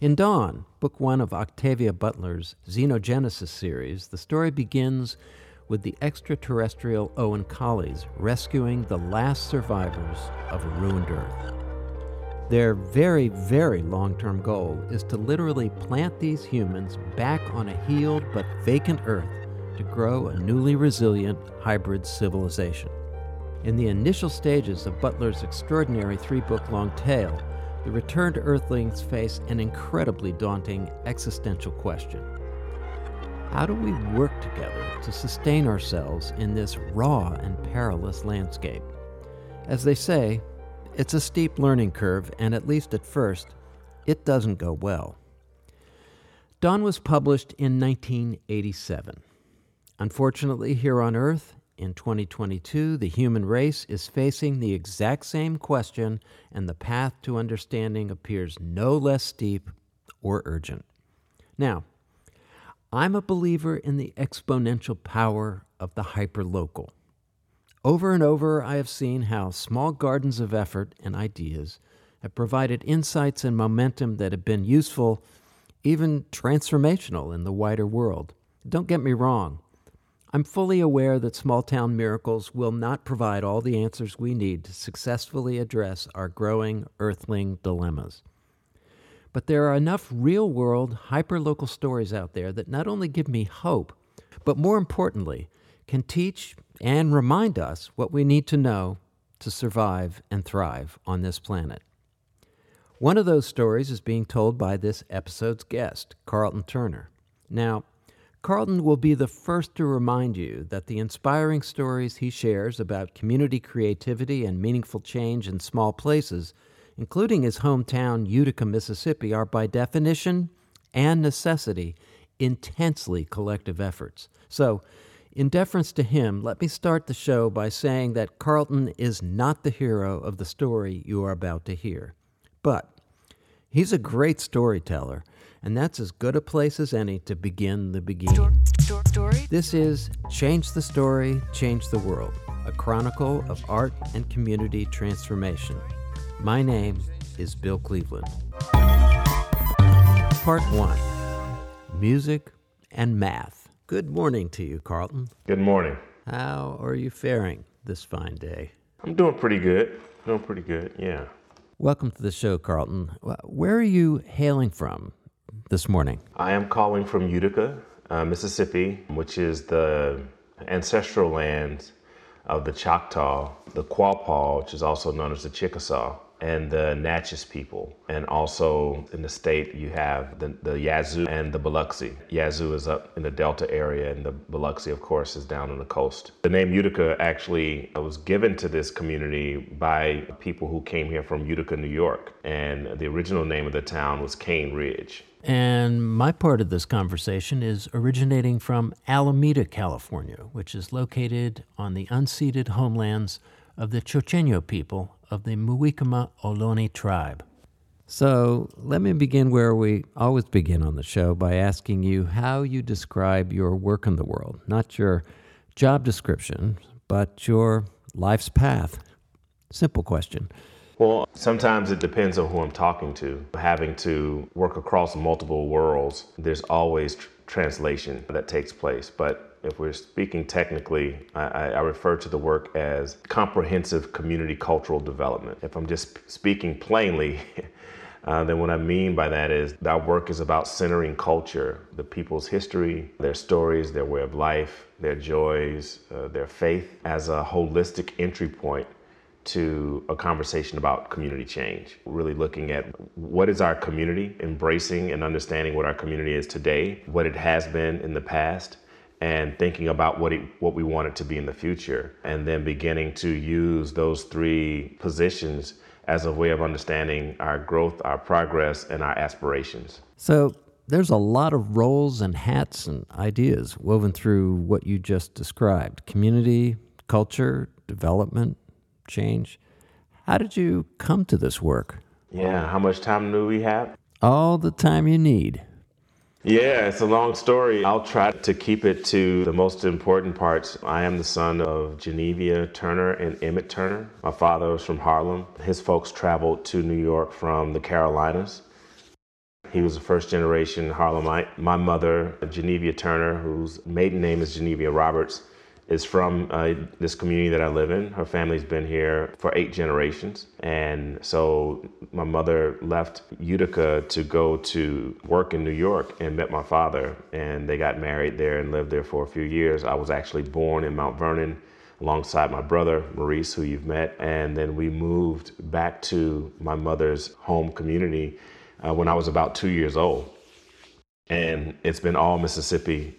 In Dawn, book one of Octavia Butler's Xenogenesis series, the story begins with the extraterrestrial Oankali rescuing the last survivors of a ruined Earth. Their very, very long term goal is to literally plant these humans back on a healed but vacant Earth to grow a newly resilient hybrid civilization. In the initial stages of Butler's extraordinary three book long tale, the returned Earthlings face an incredibly daunting existential question How do we work together to sustain ourselves in this raw and perilous landscape? As they say, it's a steep learning curve, and at least at first, it doesn't go well. Dawn was published in 1987. Unfortunately, here on Earth, in 2022, the human race is facing the exact same question, and the path to understanding appears no less steep or urgent. Now, I'm a believer in the exponential power of the hyperlocal. Over and over, I have seen how small gardens of effort and ideas have provided insights and momentum that have been useful, even transformational in the wider world. Don't get me wrong. I'm fully aware that small town miracles will not provide all the answers we need to successfully address our growing earthling dilemmas. But there are enough real world, hyperlocal stories out there that not only give me hope, but more importantly, can teach and remind us what we need to know to survive and thrive on this planet. One of those stories is being told by this episode's guest, Carlton Turner. Now, Carlton will be the first to remind you that the inspiring stories he shares about community creativity and meaningful change in small places, including his hometown, Utica, Mississippi, are by definition and necessity intensely collective efforts. So, in deference to him, let me start the show by saying that Carlton is not the hero of the story you are about to hear. But he's a great storyteller, and that's as good a place as any to begin the beginning. Story? This is Change the Story, Change the World, a chronicle of art and community transformation. My name is Bill Cleveland. Part 1 Music and Math. Good morning to you, Carlton. Good morning. How are you faring this fine day? I'm doing pretty good. Doing pretty good, yeah. Welcome to the show, Carlton. Where are you hailing from this morning? I am calling from Utica, uh, Mississippi, which is the ancestral land of the Choctaw, the Quapaw, which is also known as the Chickasaw and the Natchez people. And also in the state, you have the, the Yazoo and the Biloxi. Yazoo is up in the Delta area, and the Biloxi, of course, is down on the coast. The name Utica actually was given to this community by people who came here from Utica, New York. And the original name of the town was Cane Ridge. And my part of this conversation is originating from Alameda, California, which is located on the unceded homelands of the Chochenyo people of the Muwekma Ohlone tribe. So let me begin where we always begin on the show by asking you how you describe your work in the world, not your job description, but your life's path. Simple question. Well, sometimes it depends on who I'm talking to. Having to work across multiple worlds, there's always tr- translation that takes place. But if we're speaking technically, I, I, refer to the work as comprehensive community cultural development. If I'm just speaking plainly, uh, then what I mean by that is that work is about centering culture, the people's history, their stories, their way of life, their joys, uh, their faith, as a holistic entry point to a conversation about community change. Really looking at what is our community, embracing and understanding what our community is today, what it has been in the past, and thinking about what it, what we want it to be in the future, and then beginning to use those three positions as a way of understanding our growth, our progress, and our aspirations. So there's a lot of roles and hats and ideas woven through what you just described: community, culture, development, change. How did you come to this work? Yeah, how much time do we have? All the time you need. Yeah, it's a long story. I'll try to keep it to the most important parts. I am the son of Genevia Turner and Emmett Turner. My father was from Harlem. His folks traveled to New York from the Carolinas. He was a first generation Harlemite. My mother, Genevia Turner, whose maiden name is Genevia Roberts, is from uh, this community that I live in. Her family's been here for eight generations. And so my mother left Utica to go to work in New York and met my father. And they got married there and lived there for a few years. I was actually born in Mount Vernon alongside my brother, Maurice, who you've met. And then we moved back to my mother's home community uh, when I was about two years old. And it's been all Mississippi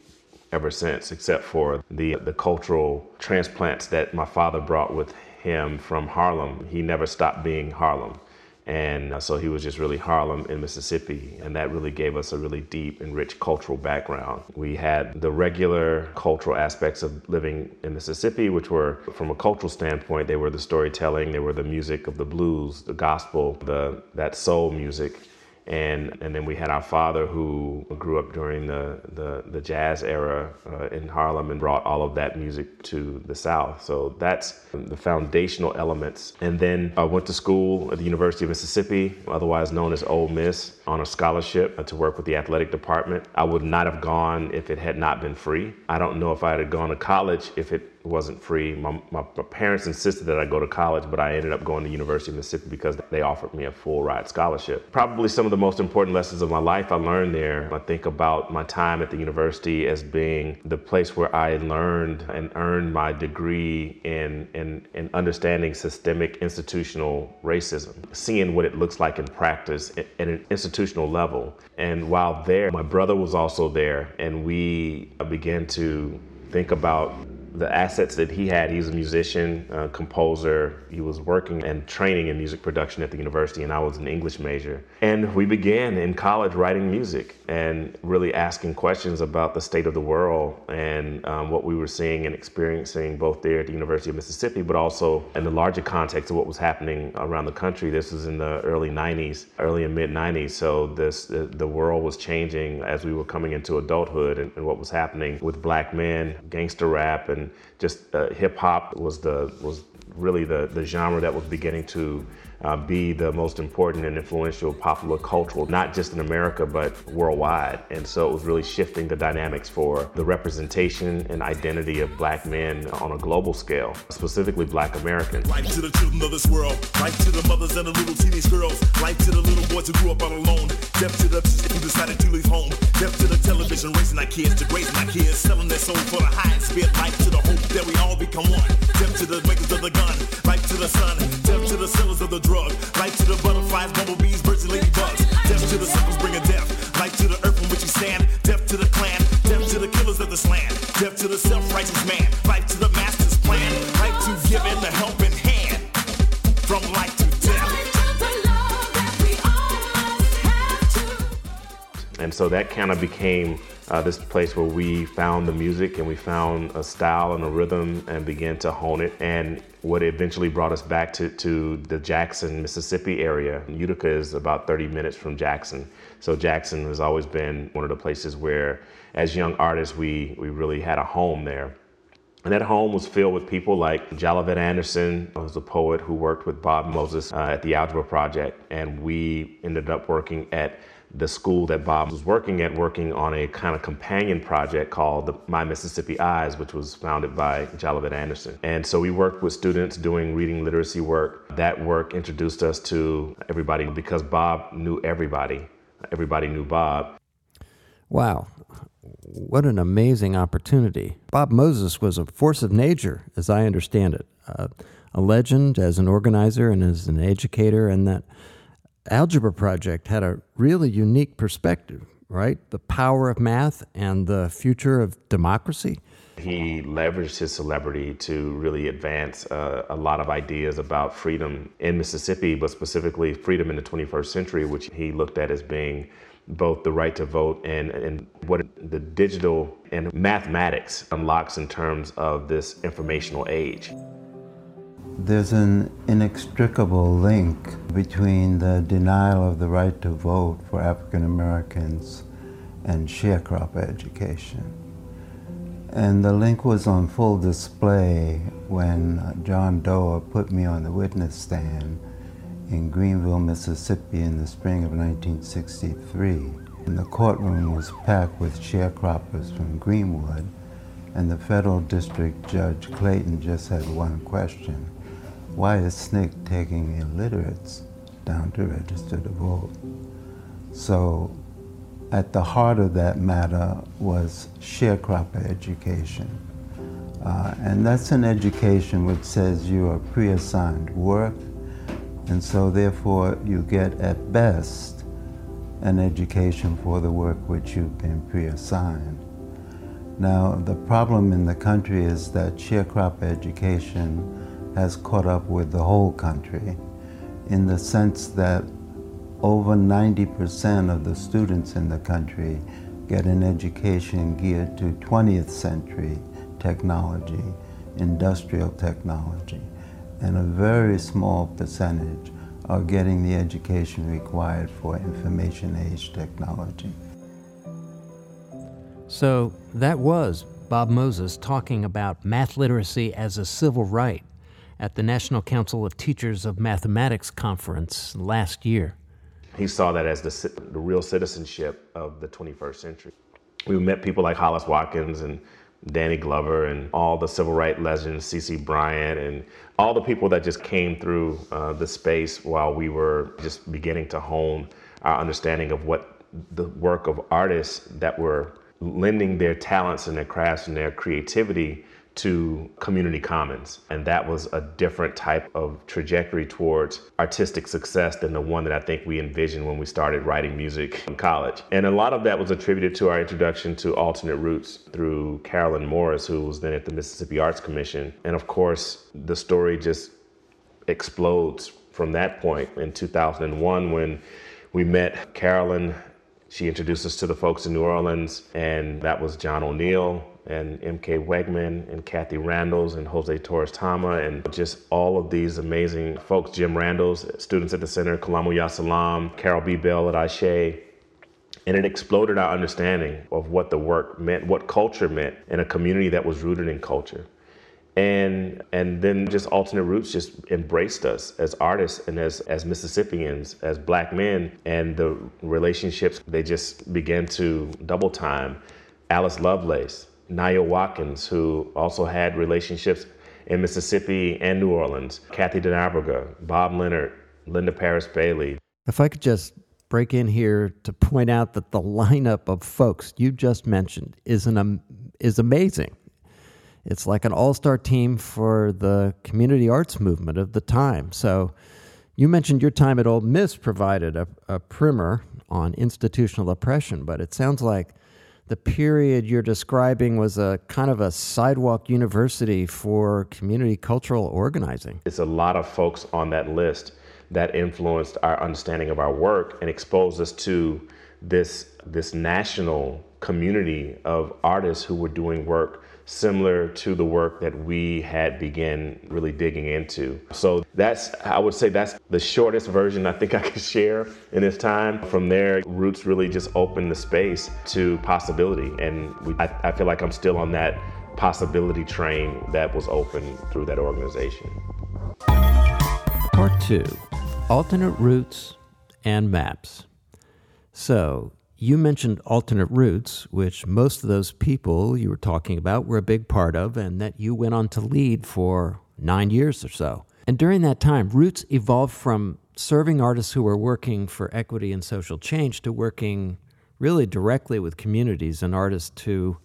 ever since, except for the, the cultural transplants that my father brought with him from Harlem. He never stopped being Harlem. And uh, so he was just really Harlem in Mississippi. And that really gave us a really deep and rich cultural background. We had the regular cultural aspects of living in Mississippi, which were, from a cultural standpoint, they were the storytelling, they were the music of the blues, the gospel, the, that soul music and and then we had our father who grew up during the the, the jazz era uh, in Harlem and brought all of that music to the South. So that's the foundational elements. And then I went to school at the University of Mississippi, otherwise known as Ole Miss, on a scholarship to work with the athletic department. I would not have gone if it had not been free. I don't know if I had gone to college if it wasn't free. My, my, parents insisted that I go to college, but I ended up going to University of Mississippi because they offered me a full ride scholarship. Probably some of the most important lessons of my life I learned there. I think about my time at the university as being the place where I learned and earned my degree in, in, in understanding systemic institutional racism, seeing what it looks like in practice at an institutional level. And while there, my brother was also there, and we began to think about the assets that he had. He was a musician, composer. He was working and training in music production at the university, and I was an English major. And we began in college writing music and really asking questions about the state of the world and um, what we were seeing and experiencing both there at the University of Mississippi, but also in the larger context of what was happening around the country. This was in the early 90s, early and mid 90s. So this the, the world was changing as we were coming into adulthood and, and what was happening with black men, gangster rap, and and just uh, hip hop was the was really the the genre that was beginning to uh, be the most important and influential popular cultural, not just in America, but worldwide. And so it was really shifting the dynamics for the representation and identity of black men on a global scale, specifically black Americans. Life to the children of this world, life to the mothers and the little teenage girls, life to the little boys who grew up all alone, to the who decided to leave home, to the television, raising our kids to raise my kids, selling their soul for the life to the hope that we all become one, to the makers of the gun, life to the sun, to the sellers of the drug. Light to the butterflies, bumblebees, birds, and ladybugs. To the a death. Light to the earth which you stand. To the clan. To the killers of this land. To the self-righteous man. Life to the master's plan. Life to the helping hand. From life to death. And so that kind of became uh, this place where we found the music and we found a style and a rhythm and began to hone it. And what eventually brought us back to, to the Jackson, Mississippi area. Utica is about 30 minutes from Jackson. So Jackson has always been one of the places where, as young artists, we, we really had a home there. And that home was filled with people like Jolivette Anderson, who was a poet who worked with Bob Moses uh, at the Algebra Project. And we ended up working at the school that Bob was working at, working on a kind of companion project called the My Mississippi Eyes, which was founded by Jolivette Anderson. And so we worked with students doing reading literacy work. That work introduced us to everybody because Bob knew everybody. Everybody knew Bob. Wow. What an amazing opportunity. Bob Moses was a force of nature, as I understand it, uh, a legend as an organizer and as an educator, and that Algebra Project had a really unique perspective, right? The power of math and the future of democracy. He leveraged his celebrity to really advance uh, a lot of ideas about freedom in Mississippi, but specifically freedom in the 21st century, which he looked at as being both the right to vote and, and what the digital and mathematics unlocks in terms of this informational age. There's an inextricable link between the denial of the right to vote for African Americans and sharecropper education. And the link was on full display when John Doar put me on the witness stand in Greenville, Mississippi in the spring of 1963. And the courtroom was packed with sharecroppers from Greenwood, and the federal district judge Clayton just had one question. Why is SNCC taking illiterates down to register to vote? So at the heart of that matter was sharecropper education. Uh, and that's an education which says you are pre-assigned work, and so therefore you get at best an education for the work which you've been pre-assigned. Now, the problem in the country is that sharecropper education has caught up with the whole country in the sense that over 90% of the students in the country get an education geared to 20th century technology, industrial technology, and a very small percentage are getting the education required for information age technology. So that was Bob Moses talking about math literacy as a civil right at the National Council of Teachers of Mathematics conference last year. He saw that as the, the real citizenship of the 21st century. We met people like Hollis Watkins and Danny Glover and all the civil rights legends, C.C. Bryant, and all the people that just came through uh, the space while we were just beginning to hone our understanding of what the work of artists that were lending their talents and their crafts and their creativity to community commons. And that was a different type of trajectory towards artistic success than the one that I think we envisioned when we started writing music in college. And a lot of that was attributed to our introduction to alternate roots through Carolyn Morris, who was then at the Mississippi Arts Commission. And of course, the story just explodes from that point in 2001 when we met Carolyn. She introduced us to the folks in New Orleans, and that was John O'Neal, and MK Wegman and Kathy Randels and Jose Torres Tama and just all of these amazing folks, Jim Randels, students at the center, Kalamu ya Salaam, Carol Bebelle at Ashé. And it exploded our understanding of what the work meant, what culture meant in a community that was rooted in culture. And and then just alternate roots just embraced us as artists and as as Mississippians, as black men, and the relationships they just began to double time. Alice Lovelace, Nayo Watkins, who also had relationships in Mississippi and New Orleans, Kathy deNobriga, Bob Leonard, Linda Parris Bailey. If I could just break in here to point out that the lineup of folks you just mentioned is an um, is amazing. It's like an all-star team for the community arts movement of the time. So you mentioned your time at Ole Miss provided a, a primer on institutional oppression, but it sounds like the period you're describing was a kind of a sidewalk university for community cultural organizing. It's a lot of folks on that list that influenced our understanding of our work and exposed us to this this national community of artists who were doing work similar to the work that we had begun really digging into. So that's, I would say that's the shortest version I think I could share in this time. From there, Roots really just opened the space to possibility. And we, I, I feel like I'm still on that possibility train that was open through that organization. Part two alternate routes and maps. So, you mentioned alternate roots, which most of those people you were talking about were a big part of, and that you went on to lead for nine years or so. And during that time, Roots evolved from serving artists who were working for equity and social change to working really directly with communities and artists to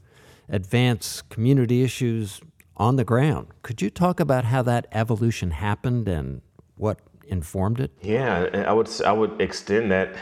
advance community issues on the ground. Could you talk about how that evolution happened and what informed it? Yeah, I would I would extend that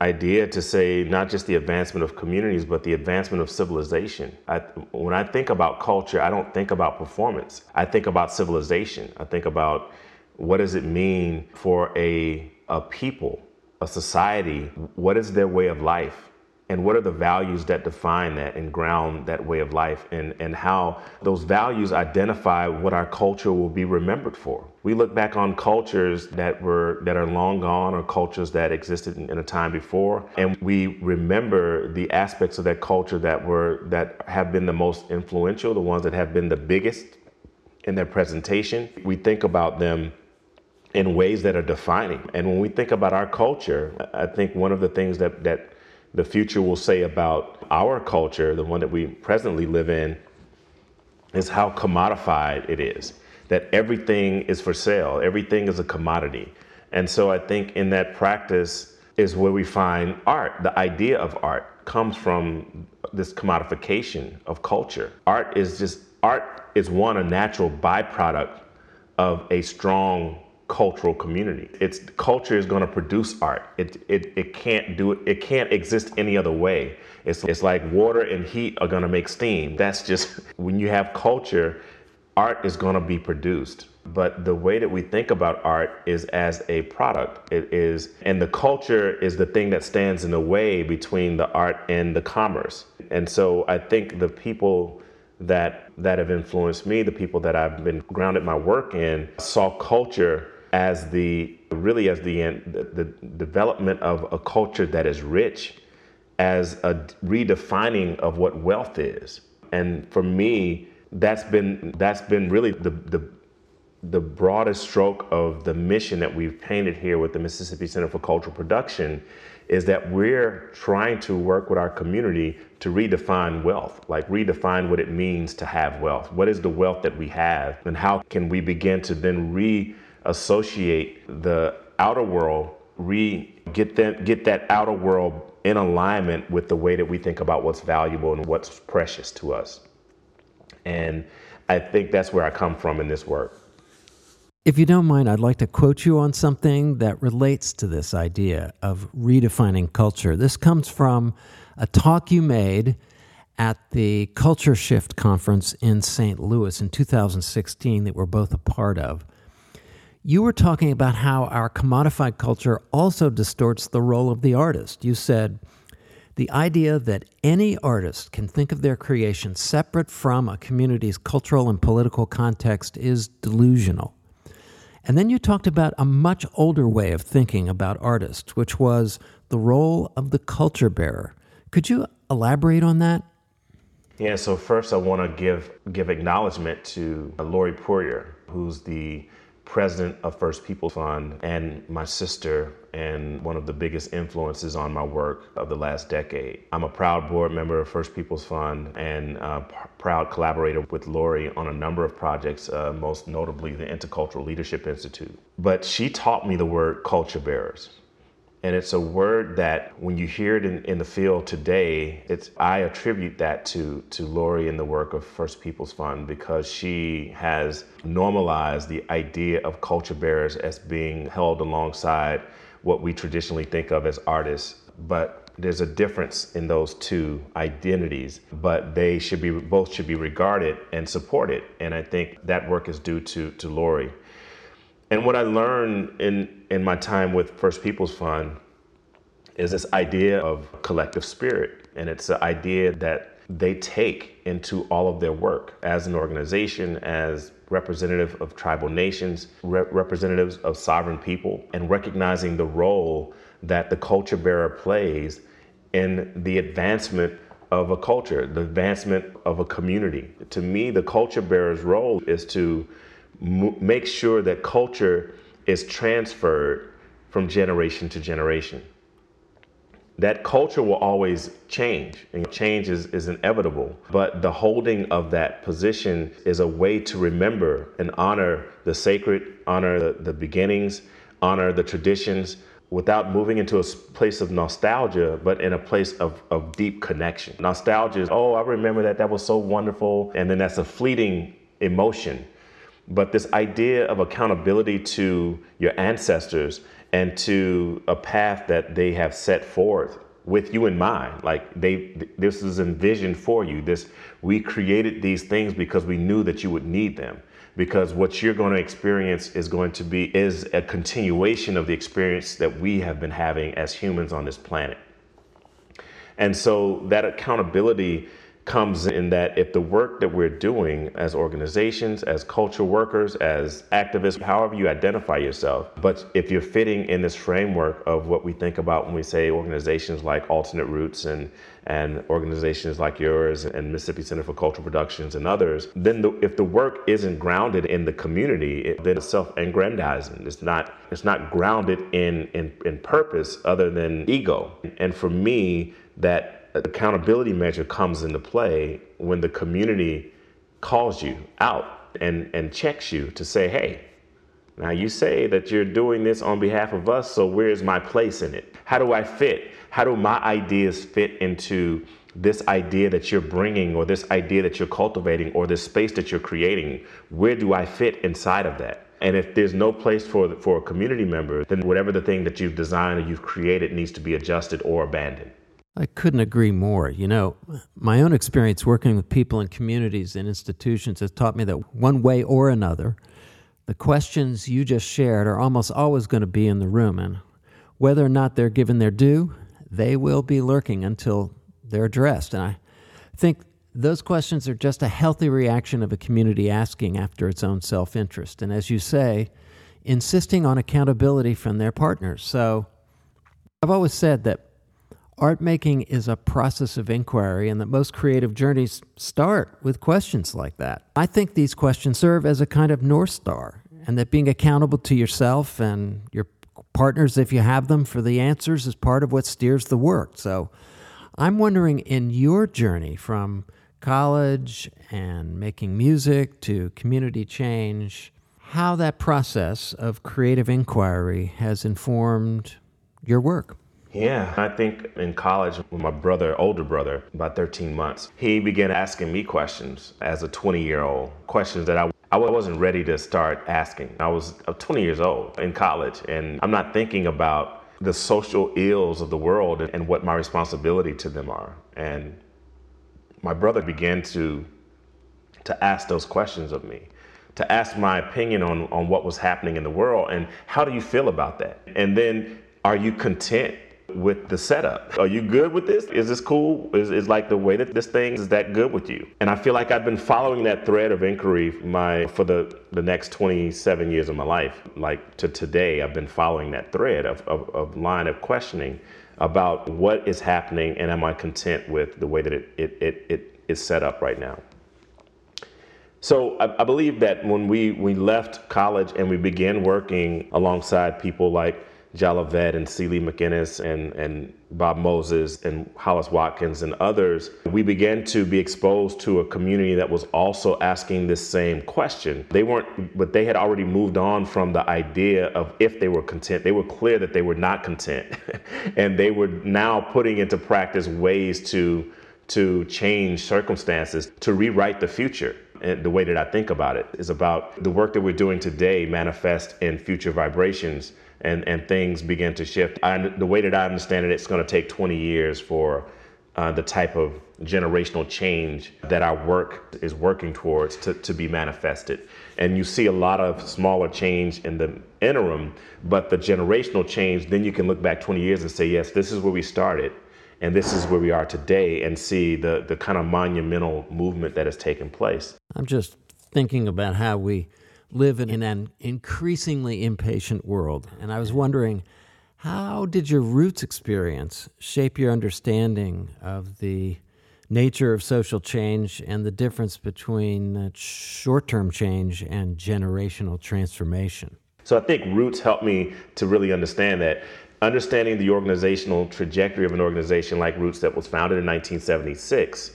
idea to say not just the advancement of communities, but the advancement of civilization. I, when I think about culture, I don't think about performance. I think about civilization. I think about what does it mean for a, a people, a society, what is their way of life? And what are the values that define that and ground that way of life? And, and how those values identify what our culture will be remembered for. We look back on cultures that were that are long gone or cultures that existed in, in a time before and we remember the aspects of that culture that were that have been the most influential the ones that have been the biggest in their presentation. We think about them in ways that are defining. And when we think about our culture, I think one of the things that, that the future will say about our culture, the one that we presently live in, is how commodified it is. That everything is for sale, everything is a commodity. And so I think in that practice is where we find art. The idea of art comes from this commodification of culture. Art is just, art is one, a natural byproduct of a strong cultural community. It's culture is going to produce art. It, it, it can't do it. It can't exist any other way. It's, it's like water and heat are going to make steam. That's just when you have culture, art is going to be produced. But the way that we think about art is as a product. It is, and the culture is the thing that stands in the way between the art and the commerce. And so I think the people that that have influenced me, the people that I've been grounded my work in, saw culture as the really as the, the, the development of a culture that is rich as a redefining of what wealth is and for me that's been that's been really the, the the broadest stroke of the mission that we've painted here with the Mississippi Center for Cultural Production is that we're trying to work with our community to redefine wealth, like redefine what it means to have wealth. What is the wealth that we have, and how can we begin to then re associate the outer world, re get that get that outer world in alignment with the way that we think about what's valuable and what's precious to us. And I think that's where I come from in this work. If you don't mind, I'd like to quote you on something that relates to this idea of redefining culture. This comes from a talk you made at the Culture Shift conference in St. Louis in 2016 that we're both a part of. You were talking about how our commodified culture also distorts the role of the artist. You said, the idea that any artist can think of their creation separate from a community's cultural and political context is delusional. And then you talked about a much older way of thinking about artists, which was the role of the culture bearer. Could you elaborate on that? Yeah, so first I want to give give acknowledgement to uh, Lori Pourier, who's the president of First People Fund and my sister and one of the biggest influences on my work of the last decade. I'm a proud board member of First People's Fund and a proud collaborator with Lori on a number of projects, uh, most notably the Intercultural Leadership Institute. But she taught me the word culture bearers. And it's a word that when you hear it in, in the field today, it's I attribute that to to Lori and the work of First People's Fund because she has normalized the idea of culture bearers as being held alongside what we traditionally think of as artists. But there's a difference in those two identities, but they should be both should be regarded and supported. And I think that work is due to to Lori. And what I learned in, in my time with First People's Fund is this idea of collective spirit. And it's an idea that they take into all of their work as an organization, as representative of tribal nations, re- representatives of sovereign people, and recognizing the role that the culture bearer plays in the advancement of a culture, the advancement of a community. To me, the culture bearer's role is to make sure that culture is transferred from generation to generation. That culture will always change, and change is, is inevitable. But the holding of that position is a way to remember and honor the sacred, honor the, the beginnings, honor the traditions, without moving into a place of nostalgia, but in a place of, of deep connection. Nostalgia is, oh, I remember that, that was so wonderful. And then that's a fleeting emotion. But this idea of accountability to your ancestors and to a path that they have set forth with you in mind. Like they this is envisioned for you. This we created these things because we knew that you would need them. Because what you're going to experience is going to be is a continuation of the experience that we have been having as humans on this planet. And so that accountability comes in that if the work that we're doing as organizations, as culture workers, as activists, however you identify yourself, but if you're fitting in this framework of what we think about when we say organizations like Alternate Roots and and organizations like yours and Mississippi Center for Cultural Productions and others, then the, if the work isn't grounded in the community, it, then it's self-aggrandizing. It's not it's not grounded in, in in purpose other than ego. And for me, that Uh, accountability measure comes into play when the community calls you out and, and checks you to say, hey, now you say that you're doing this on behalf of us, so where's my place in it? How do I fit? How do my ideas fit into this idea that you're bringing or this idea that you're cultivating or this space that you're creating? Where do I fit inside of that? And if there's no place for for a community member, then whatever the thing that you've designed or you've created needs to be adjusted or abandoned. I couldn't agree more. You know, my own experience working with people in communities and institutions has taught me that one way or another, the questions you just shared are almost always going to be in the room. And whether or not they're given their due, they will be lurking until they're addressed. And I think those questions are just a healthy reaction of a community asking after its own self interest. And as you say, insisting on accountability from their partners. So I've always said that Art making is a process of inquiry, and that most creative journeys start with questions like that. I think these questions serve as a kind of North Star, and that being accountable to yourself and your partners, if you have them, for the answers is part of what steers the work. So I'm wondering in your journey from college and making music to community change, how that process of creative inquiry has informed your work. Yeah, I think in college, with my brother, older brother, about 13 months, he began asking me questions as a 20 year old, questions that I I wasn't ready to start asking. I was uh, 20 years old in college, and I'm not thinking about the social ills of the world and what my responsibility to them are. And my brother began to to ask those questions of me, to ask my opinion on, on what was happening in the world and how do you feel about that? And then are you content with the setup. Are you good with this? Is this cool? Is, is like the way that this thing is that good with you? And I feel like I've been following that thread of inquiry my for the, the next 27 years of my life. Like to today, I've been following that thread of, of, of line of questioning about what is happening and am I content with the way that it, it, it, it is set up right now. So I, I believe that when we, we left college and we began working alongside people like Jolivette and Celie McInnes and, and Bob Moses and Hollis Watkins and others, we began to be exposed to a community that was also asking this same question. They weren't, but they had already moved on from the idea of if they were content. They were clear that they were not content. and they were now putting into practice ways to, to change circumstances, to rewrite the future. And the way that I think about it is about the work that we're doing today manifest in future vibrations and, and things begin to shift. I, the way that I understand it, it's going to take 20 years for uh, the type of generational change that our work is working towards to, to be manifested. And you see a lot of smaller change in the interim, but the generational change, then you can look back 20 years and say, yes, this is where we started. And this is where we are today, and see the, the kind of monumental movement that has taken place. I'm just thinking about how we live in an increasingly impatient world. And I was wondering, how did your roots experience shape your understanding of the nature of social change and the difference between uh, short term change and generational transformation? So I think roots helped me to really understand that. Understanding the organizational trajectory of an organization like Roots that was founded in 1976,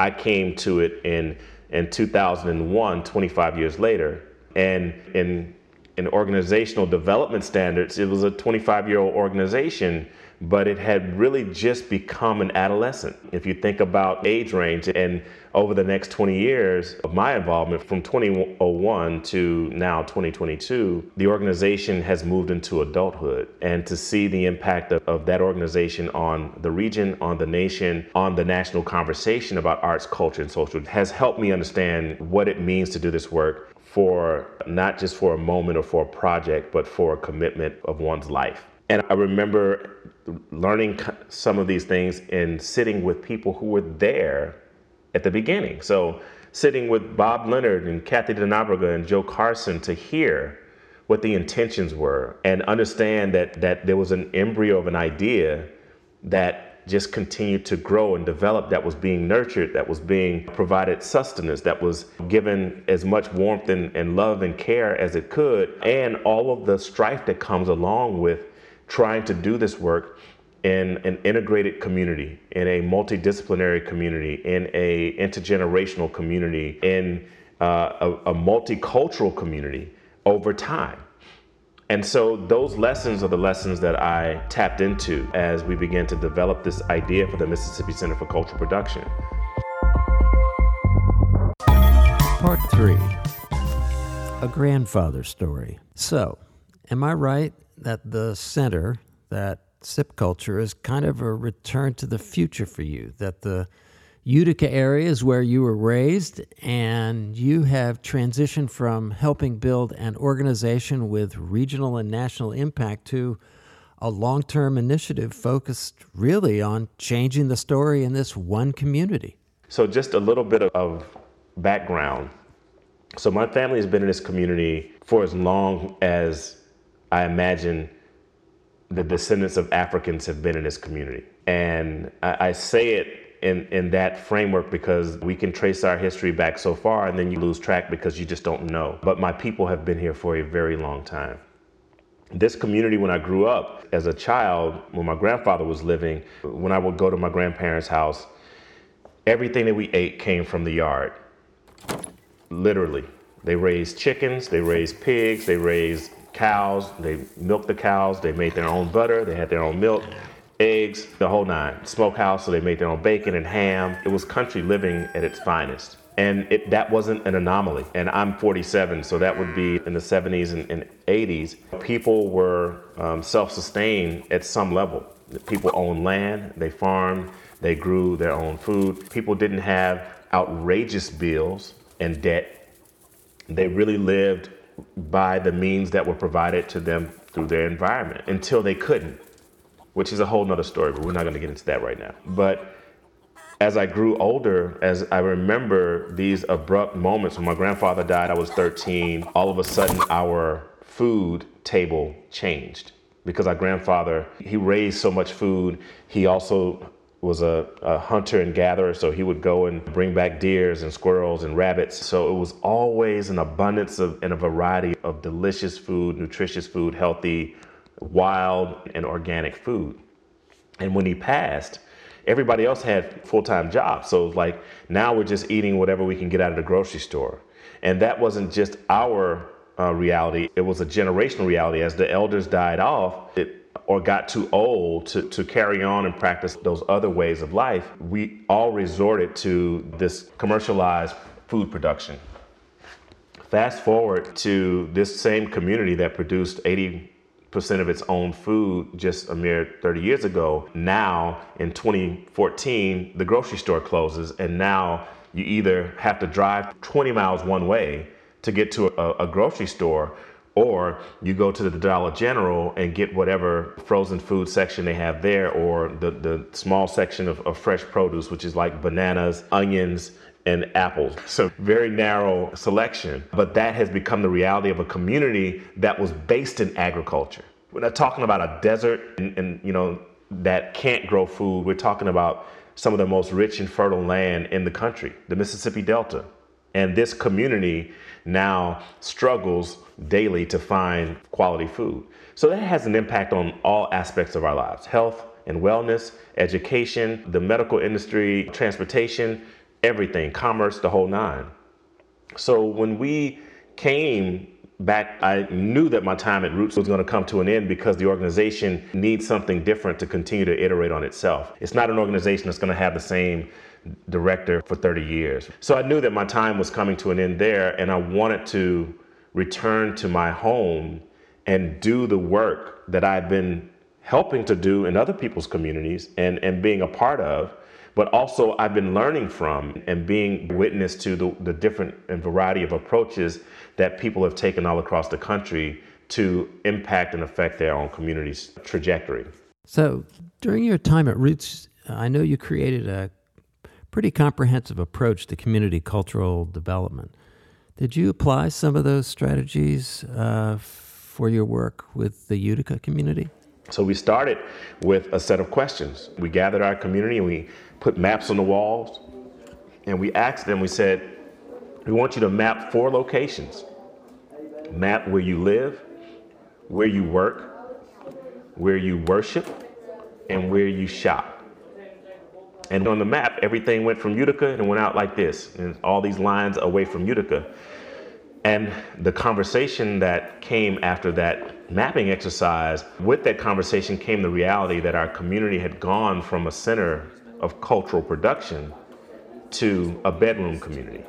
I came to it in, in 2001, 25 years later, and in in organizational development standards, it was a 25 year old organization, but it had really just become an adolescent. If you think about age range and over the next 20 years of my involvement from 2001 to now 2022, the organization has moved into adulthood. And to see the impact of, of that organization on the region, on the nation, on the national conversation about arts, culture, and social has helped me understand what it means to do this work for not just for a moment or for a project, but for a commitment of one's life. And I remember learning some of these things and sitting with people who were there at the beginning. So sitting with Bob Leonard and Kathy deNobriga and Joe Carson to hear what the intentions were and understand that that there was an embryo of an idea that just continued to grow and develop that was being nurtured that was being provided sustenance that was given as much warmth and, and love and care as it could and all of the strife that comes along with trying to do this work in an integrated community in a multidisciplinary community in a intergenerational community in uh, a, a multicultural community over time. And so those lessons are the lessons that I tapped into as we began to develop this idea for the Mississippi Center for Cultural Production. Part three A grandfather story. So, am I right that the center, that Sipp Culture, is kind of a return to the future for you? That the Utica area is where you were raised, and you have transitioned from helping build an organization with regional and national impact to a long term initiative focused really on changing the story in this one community. So, just a little bit of background. So, my family has been in this community for as long as I imagine the descendants of Africans have been in this community. And I, I say it in, in that framework because we can trace our history back so far and then you lose track because you just don't know. But my people have been here for a very long time. This community, when I grew up as a child, when my grandfather was living, when I would go to my grandparents' house, everything that we ate came from the yard. Literally. They raised chickens, they raised pigs, they raised cows, they milked the cows, they made their own butter, they had their own milk eggs, the whole nine. Smokehouse, so they made their own bacon and ham. It was country living at its finest. And it, that wasn't an anomaly. And I'm 47, so that would be in the 70s and, and 80s. People were um, self sustained at some level. People owned land, they farmed, they grew their own food. People didn't have outrageous bills and debt. They really lived by the means that were provided to them through their environment until they couldn't which is a whole nother story, but we're not going to get into that right now. But as I grew older, as I remember these abrupt moments when my grandfather died, I was 13, all of a sudden our food table changed because our grandfather, he raised so much food. He also was a, a, hunter and gatherer, so he would go and bring back deers and squirrels and rabbits. So it was always an abundance of and a variety of delicious food, nutritious food, healthy, wild and organic food. And when he passed, everybody else had full-time jobs. So like now we're just eating whatever we can get out of the grocery store. And that wasn't just our uh, reality, it was a generational reality. As the elders died off, it or got too old to, to carry on and practice those other ways of life, we all resorted to this commercialized food production. Fast forward to this same community that produced 80 percent of its own food just a mere 30 years ago. Now in 2014, the grocery store closes, and now you either have to drive 20 miles one way to get to a, a grocery store, or you go to the Dollar General and get whatever frozen food section they have there, or the, the small section of, of fresh produce, which is like bananas, onions, and apples. So very narrow selection, but that has become the reality of a community that was based in agriculture. We're not talking about a desert and, and you know that can't grow food. We're talking about some of the most rich and fertile land in the country, the Mississippi Delta. And this community now struggles daily to find quality food. So that has an impact on all aspects of our lives health and wellness, education, the medical industry, transportation, everything, commerce, the whole nine. So when we came back, I knew that my time at Roots was going to come to an end because the organization needs something different to continue to iterate on itself. It's not an organization that's going to have the same director for 30 years. So I knew that my time was coming to an end there, and I wanted to return to my home and do the work that I've been helping to do in other people's communities and, and being a part of but also I've been learning from and being witness to the, the different and variety of approaches that people have taken all across the country to impact and affect their own community's trajectory. So, during your time at Roots, I know you created a pretty comprehensive approach to community cultural development. Did you apply some of those strategies uh, for your work with the Utica community? So we started with a set of questions. We gathered our community and we put maps on the walls and we asked them, we said, we want you to map four locations. Map where you live, where you work, where you worship, and where you shop. And on the map, everything went from Utica and went out like this, and all these lines away from Utica. And the conversation that came after that mapping exercise, with that conversation came the reality that our community had gone from a center of cultural production to a bedroom community.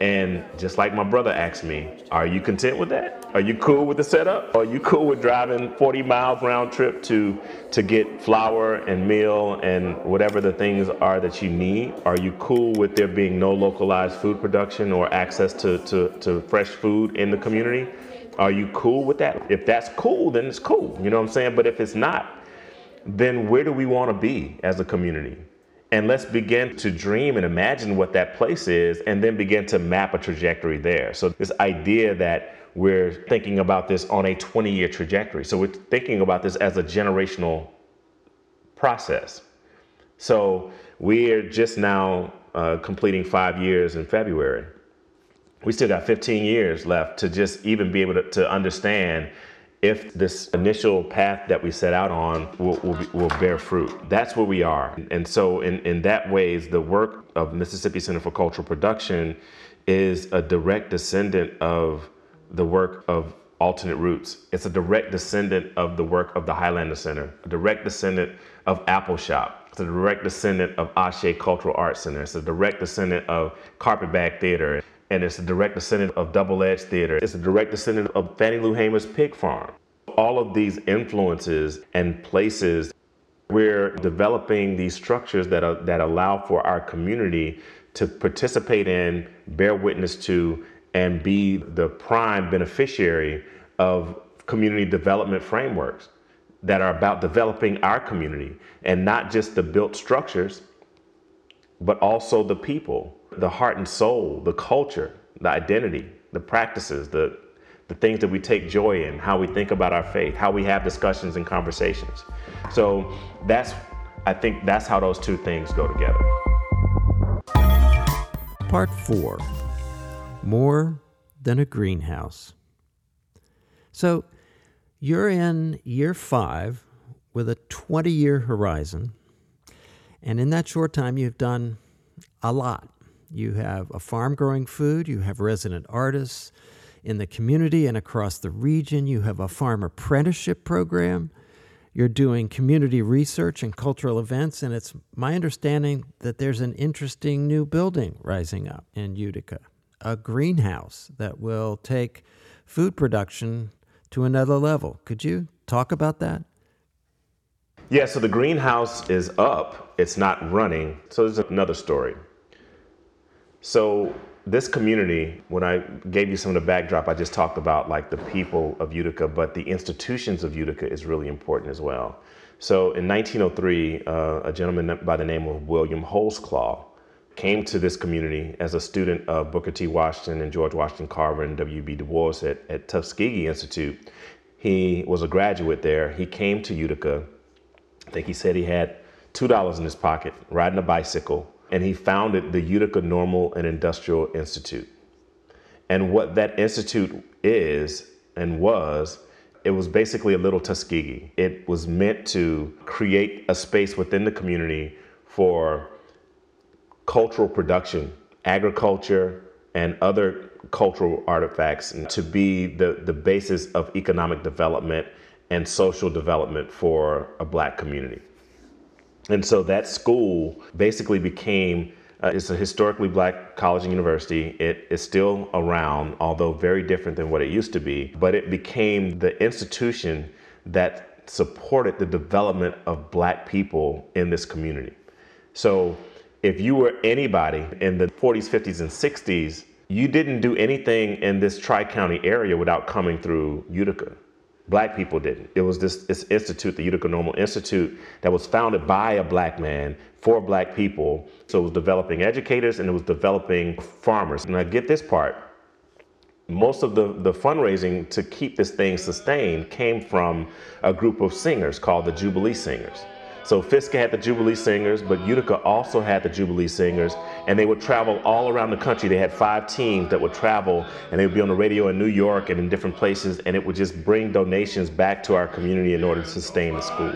And just like my brother asked me, are you content with that? Are you cool with the setup? Are you cool with driving 40 miles round trip to to get flour and meal and whatever the things are that you need? Are you cool with there being no localized food production or access to, to, to fresh food in the community? Are you cool with that? If that's cool, then it's cool. You know what I'm saying? But if it's not, then where do we want to be as a community? And let's begin to dream and imagine what that place is and then begin to map a trajectory there. So, this idea that we're thinking about this on a 20 year trajectory. So, we're thinking about this as a generational process. So, we're just now uh, completing five years in February. We still got 15 years left to just even be able to, to understand if this initial path that we set out on will, will, be, will, bear fruit. That's where we are. And so, in, in that ways, the work of Mississippi Center for Cultural Production is a direct descendant of the work of Alternate Roots. It's a direct descendant of the work of the Highlander Center, a direct descendant of Appalshop. It's a direct descendant of Ashé Cultural Arts Center. It's a direct descendant of Carpetbag Theater and it's a direct descendant of Double Edge Theater. It's a direct descendant of Fannie Lou Hamer's Pig Farm. All of these influences and places we're developing these structures that, are, that allow for our community to participate in, bear witness to, and be the prime beneficiary of community development frameworks that are about developing our community and not just the built structures, but also the people the heart and soul, the culture, the identity, the practices, the, the things that we take joy in, how we think about our faith, how we have discussions and conversations. So that's, I think that's how those two things go together. Part four More than a greenhouse. So you're in year five with a 20 year horizon. And in that short time, you've done a lot. You have a farm growing food, you have resident artists in the community and across the region, you have a farm apprenticeship program. You're doing community research and cultural events, and it's my understanding that there's an interesting new building rising up in Utica a greenhouse that will take food production to another level. Could you talk about that? Yeah, so the greenhouse is up, it's not running. So there's another story. So this community, when I gave you some of the backdrop, I just talked about like the people of Utica, but the institutions of Utica is really important as well. So in 1903, uh, a gentleman by the name of William Holtzclaw came to this community as a student of Booker T. Washington and George Washington Carver and W.B. Du Bois at, at Tuskegee Institute. He was a graduate there. He came to Utica. I think he said he had $2 in his pocket, riding a bicycle, and he founded the Utica Normal and Industrial Institute. And what that institute is and was, it was basically a little Tuskegee. It was meant to create a space within the community for cultural production, agriculture, and other cultural artifacts to be the, the basis of economic development and social development for a black community. And so that school basically became uh, it's a historically black college and university. It is still around, although very different than what it used to be. But it became the institution that supported the development of black people in this community. So if you were anybody in the 40s, 50s, and 60s, you didn't do anything in this Tri County area without coming through Utica. Black people didn't. It was this, this institute, the Utica Normal Institute, that was founded by a black man for black people. So it was developing educators and it was developing farmers. And I get this part. Most of the, the fundraising to keep this thing sustained came from a group of singers called the Jubilee Singers. So Fiska had the Jubilee Singers, but Utica also had the Jubilee Singers, and they would travel all around the country. They had five teams that would travel, and they would be on the radio in New York and in different places, and it would just bring donations back to our community in order to sustain the school.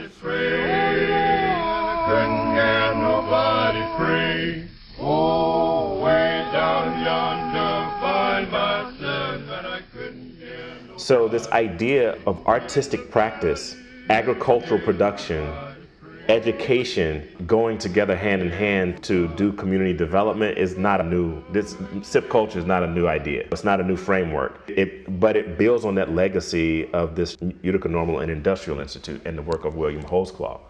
So this idea of artistic practice, agricultural production, education going together hand in hand to do community development is not a new this Sipp Culture is not a new idea. It's not a new framework. It but it builds on that legacy of this utica normal and industrial institute and the work of william holtzclaw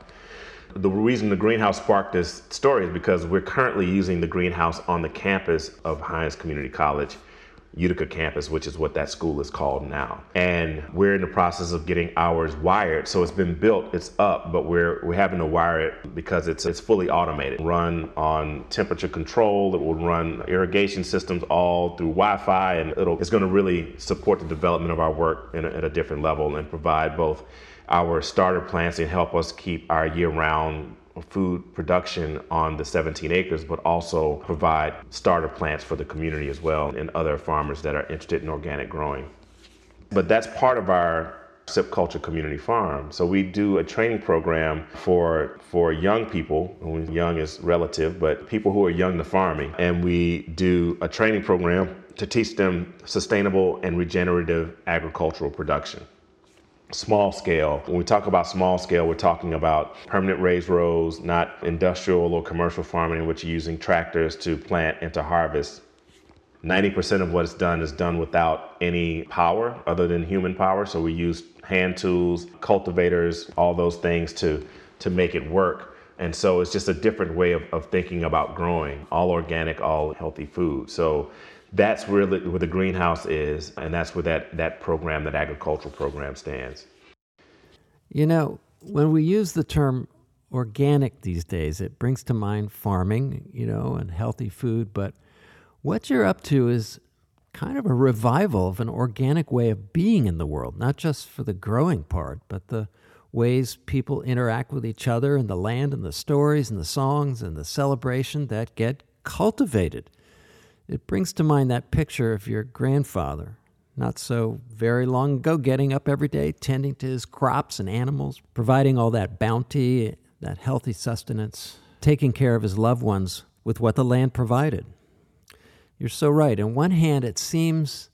the reason the greenhouse sparked this story is because we're currently using the greenhouse on the campus of Hinds Community College Utica campus, which is what that school is called now. And we're in the process of getting ours wired. So it's been built, it's up, but we're we're having to wire it because it's it's fully automated. Run on temperature control, it will run irrigation systems all through Wi-Fi and it'll it's going to really support the development of our work a, at a different level and provide both our starter plants and help us keep our year-round food production on the 17 acres, but also provide starter plants for the community as well and other farmers that are interested in organic growing. But that's part of our Sipp Culture Community Farm. So we do a training program for for young people. Young is relative, but people who are young to farming, and we do a training program to teach them sustainable and regenerative agricultural production small scale. When we talk about small scale, we're talking about permanent raised rows, not industrial or commercial farming in which you're using tractors to plant and to harvest. 90% of what is done is done without any power other than human power. So we use hand tools, cultivators, all those things to, to make it work. And so it's just a different way of, of thinking about growing all organic, all healthy food. So that's really where the greenhouse is, and that's where that, that program, that agricultural program stands. You know, when we use the term organic these days, it brings to mind farming, you know, and healthy food. But what you're up to is kind of a revival of an organic way of being in the world, not just for the growing part, but the ways people interact with each other and the land and the stories and the songs and the celebration that get cultivated. It brings to mind that picture of your grandfather, not so very long ago, getting up every day, tending to his crops and animals, providing all that bounty, that healthy sustenance, taking care of his loved ones with what the land provided. You're so right. On one hand, it seems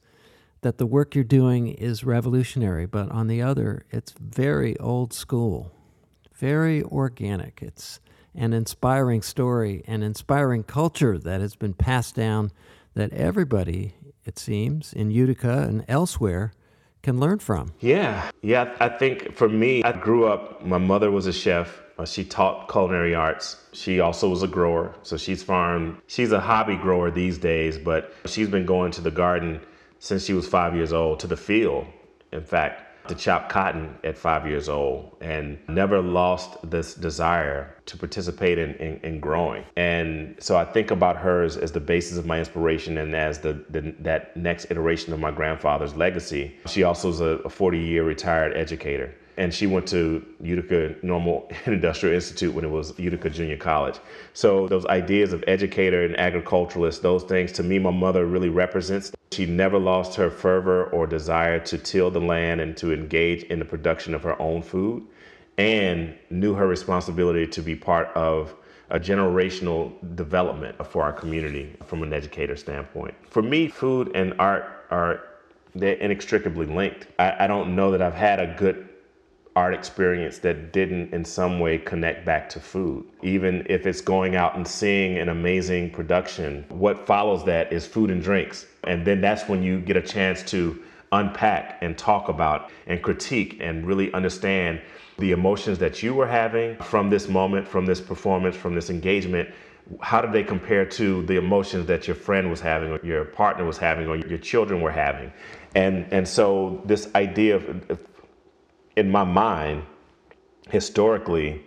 that the work you're doing is revolutionary, but on the other, it's very old school, very organic. It's an inspiring story, an inspiring culture that has been passed down that everybody, it seems, in Utica and elsewhere can learn from. Yeah, yeah. I think for me, I grew up, my mother was a chef. Uh, she taught culinary arts. She also was a grower. So she's farmed. She's a hobby grower these days, but she's been going to the garden since she was five years old, to the field, in fact to chop cotton at five years old and never lost this desire to participate in, in, in growing. And so I think about her as, as the basis of my inspiration and as the, the, that next iteration of my grandfather's legacy. She also is a 40 year retired educator and she went to Utica Normal Industrial Institute when it was Utica Junior College. So those ideas of educator and agriculturalist, those things to me, my mother really represents. She never lost her fervor or desire to till the land and to engage in the production of her own food, and knew her responsibility to be part of a generational development for our community from an educator standpoint. For me, food and art are they're inextricably linked. I, I don't know that I've had a good art experience that didn't in some way connect back to food. Even if it's going out and seeing an amazing production, what follows that is food and drinks. And then that's when you get a chance to unpack and talk about and critique and really understand the emotions that you were having from this moment, from this performance, from this engagement. How did they compare to the emotions that your friend was having, or your partner was having, or your children were having? And and so this idea of in my mind, historically,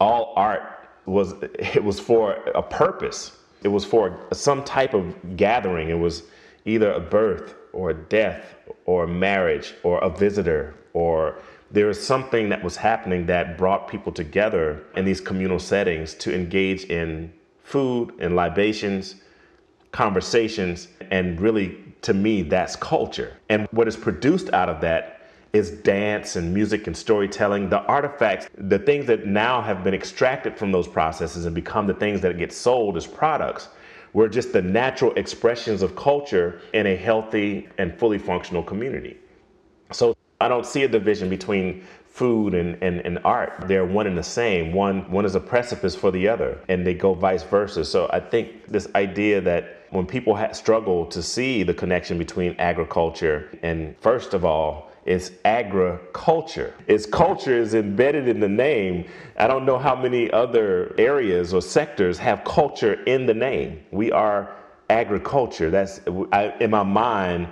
all art was it was for a purpose. It was for some type of gathering. It was either a birth or a death or a marriage or a visitor or there was something that was happening that brought people together in these communal settings to engage in food and libations, conversations, and really, to me, that's culture. And what is produced out of that is dance and music and storytelling, the artifacts, the things that now have been extracted from those processes and become the things that get sold as products were just the natural expressions of culture in a healthy and fully functional community. So I don't see a division between food and, and, and art. They're one and the same. One one is a precipice for the other, and they go vice versa. So I think this idea that when people ha- struggle to see the connection between agriculture and first of all, it's agriculture. Its culture is embedded in the name. I don't know how many other areas or sectors have culture in the name. We are agriculture. That's I, in my mind.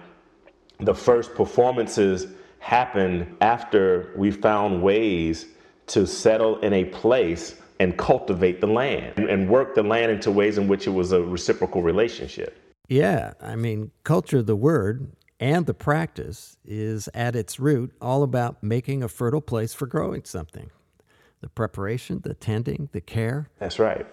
The first performances happened after we found ways to settle in a place and cultivate the land and work the land into ways in which it was a reciprocal relationship. Yeah, I mean, culture, the word, and the practice is at its root all about making a fertile place for growing something. The preparation, the tending, the care. That's right.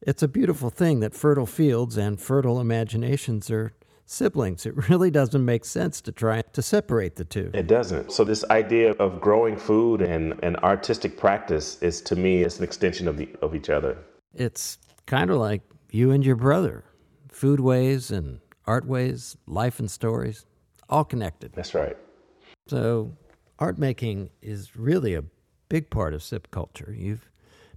It's a beautiful thing that fertile fields and fertile imaginations are siblings. It really doesn't make sense to try to separate the two. It doesn't. So this idea of growing food and, and artistic practice is to me it's an extension of the of each other. It's kind of like you and your brother. Food ways and art ways, life and stories, all connected. That's right. So art making is really a big part of Sipp Culture. You've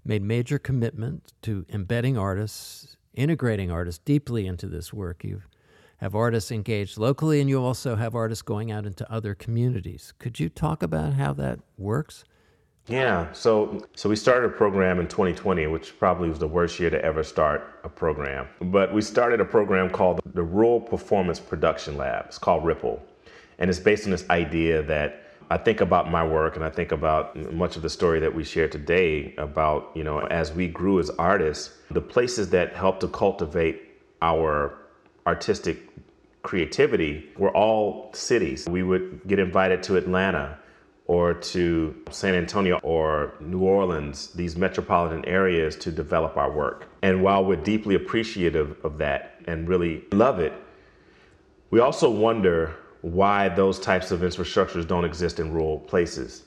made major commitment to embedding artists, integrating artists deeply into this work. You've have artists engaged locally, and you also have artists going out into other communities. Could you talk about how that works? Yeah, so so we started a program in 2020, which probably was the worst year to ever start a program. But we started a program called the Rural Performance Production Lab. It's called Ripple, and it's based on this idea that I think about my work and I think about much of the story that we shared today about you know as we grew as artists, the places that help to cultivate our artistic creativity were all cities. We would get invited to Atlanta or to San Antonio or New Orleans, these metropolitan areas to develop our work. And while we're deeply appreciative of that and really love it, we also wonder why those types of infrastructures don't exist in rural places.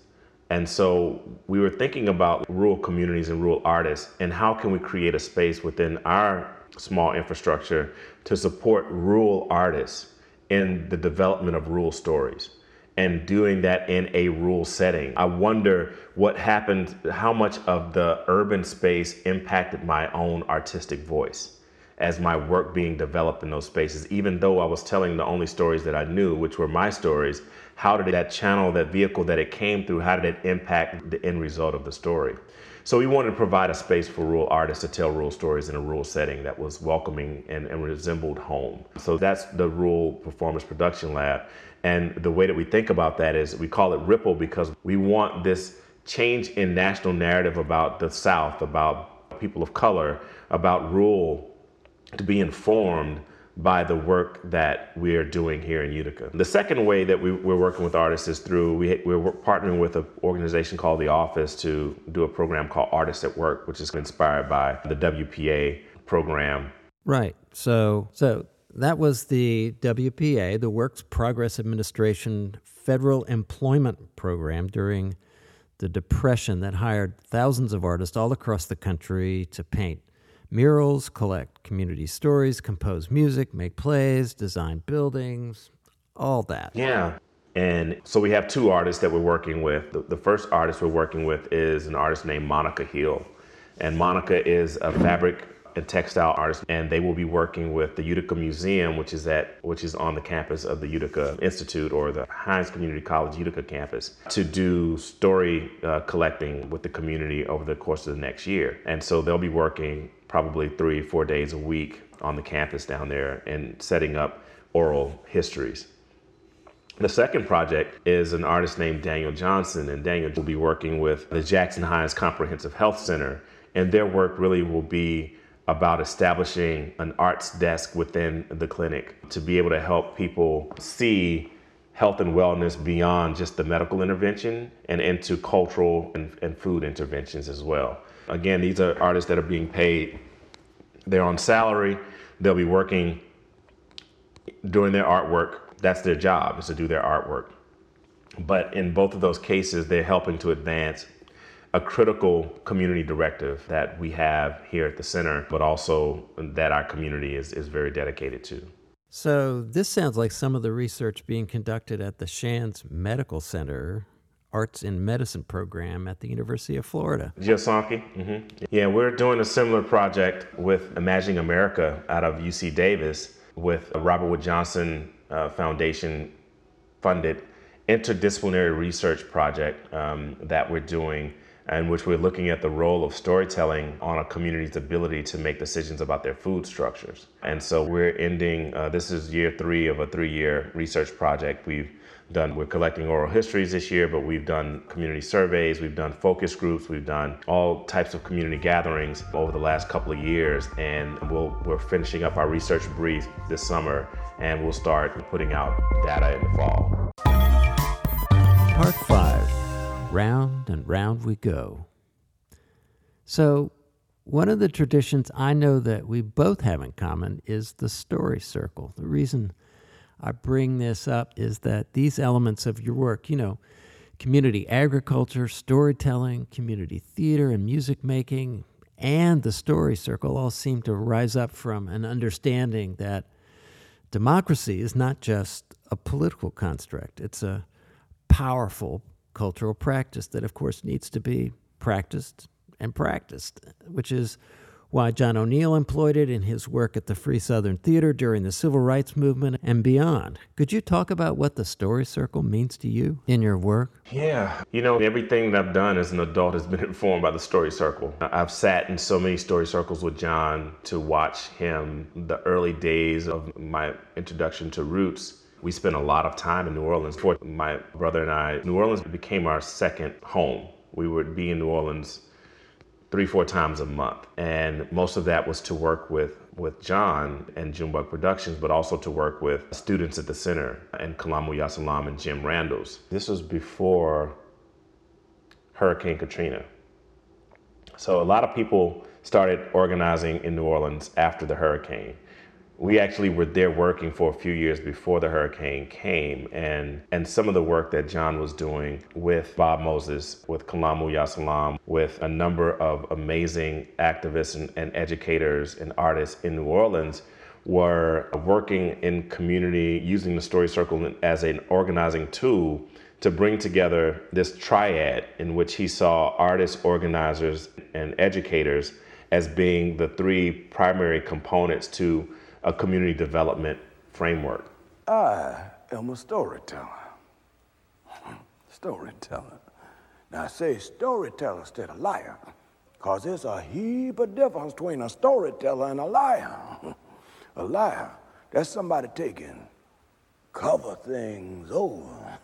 And so we were thinking about rural communities and rural artists and how can we create a space within our small infrastructure to support rural artists in the development of rural stories and doing that in a rural setting. I wonder what happened, how much of the urban space impacted my own artistic voice as my work being developed in those spaces. Even though I was telling the only stories that I knew, which were my stories, how did that channel, that vehicle that it came through, how did it impact the end result of the story? So we wanted to provide a space for rural artists to tell rural stories in a rural setting that was welcoming and, and resembled home. So that's the Rural Performance Production Lab. And the way that we think about that is we call it Ripple because we want this change in national narrative about the South, about people of color, about rural to be informed by the work that we are doing here in Utica. The second way that we, are working with artists is through, we, we're partnering with an organization called The Office to do a program called Artists at Work, which is inspired by the WPA program. Right. So, so that was the WPA, the Works Progress Administration federal employment program during the Depression that hired thousands of artists all across the country to paint murals, collect community stories, compose music, make plays, design buildings, all that. Yeah. And so we have two artists that we're working with. The, the, first artist we're working with is an artist named Monica Hill. And Monica is a fabric and textile artist, and they will be working with the Utica Museum, which is at which is on the campus of the Utica Institute or the Hinds Community College Utica campus, to do story uh, collecting with the community over the course of the next year. And so they'll be working probably three, four days a week on the campus down there and setting up oral histories. The second project is an artist named Daniel Johnson, and Daniel will be working with the Jackson Hinds Comprehensive Health Center, and their work really will be about establishing an arts desk within the clinic to be able to help people see health and wellness beyond just the medical intervention and into cultural and, and food interventions as well. Again, these are artists that are being paid, they're on salary, they'll be working doing their artwork that's their job is to do their artwork. But in both of those cases, they're helping to advance a critical community directive that we have here at the center, but also that our community is, is very dedicated to. So, this sounds like some of the research being conducted at the Shands Medical Center Arts in Medicine program at the University of Florida. Jill Sonke? Mm-hmm. Yeah, we're doing a similar project with Imagining America out of UC Davis with Robert Wood Johnson uh, Foundation funded interdisciplinary research project um, that we're doing in which we're looking at the role of storytelling on a community's ability to make decisions about their food structures. And so we're ending, uh, this is year three of a three year research project. We've done, we're collecting oral histories this year, but we've done community surveys, we've done focus groups, we've done all types of community gatherings over the last couple of years. And we'll, we're finishing up our research brief this summer and we'll start putting out data in the fall. Part 5 Round and Round We Go. So, one of the traditions I know that we both have in common is the story circle. The reason I bring this up is that these elements of your work, you know, community agriculture, storytelling, community theater, and music making, and the story circle all seem to rise up from an understanding that democracy is not just a political construct, it's a powerful cultural practice that, of course, needs to be practiced and practiced, which is why John O'Neal employed it in his work at the Free Southern Theater during the Civil Rights Movement and beyond. Could you talk about what the story circle means to you in your work? Yeah. You know, everything that I've done as an adult has been informed by the story circle. I've sat in so many story circles with John to watch him the early days of my introduction to Roots. We spent a lot of time in New Orleans. For my brother and I, New Orleans became our second home. We would be in New Orleans three, four times a month. And most of that was to work with, with John and Junebug Productions, but also to work with students at the center and Kalamu ya Salaam and Jim Randels. This was before Hurricane Katrina. So a lot of people started organizing in New Orleans after the hurricane we actually were there working for a few years before the hurricane came and and some of the work that John was doing with Bob Moses, with Kalamu ya Salaam, with a number of amazing activists and, and educators and artists in New Orleans were working in community using the story circle as an organizing tool to bring together this triad in which he saw artists, organizers, and educators as being the three primary components to a community development framework? Ah, I am a storyteller. storyteller. Now I say storyteller instead of liar, because there's a heap of difference between a storyteller and a liar. a liar, that's somebody taking cover things over,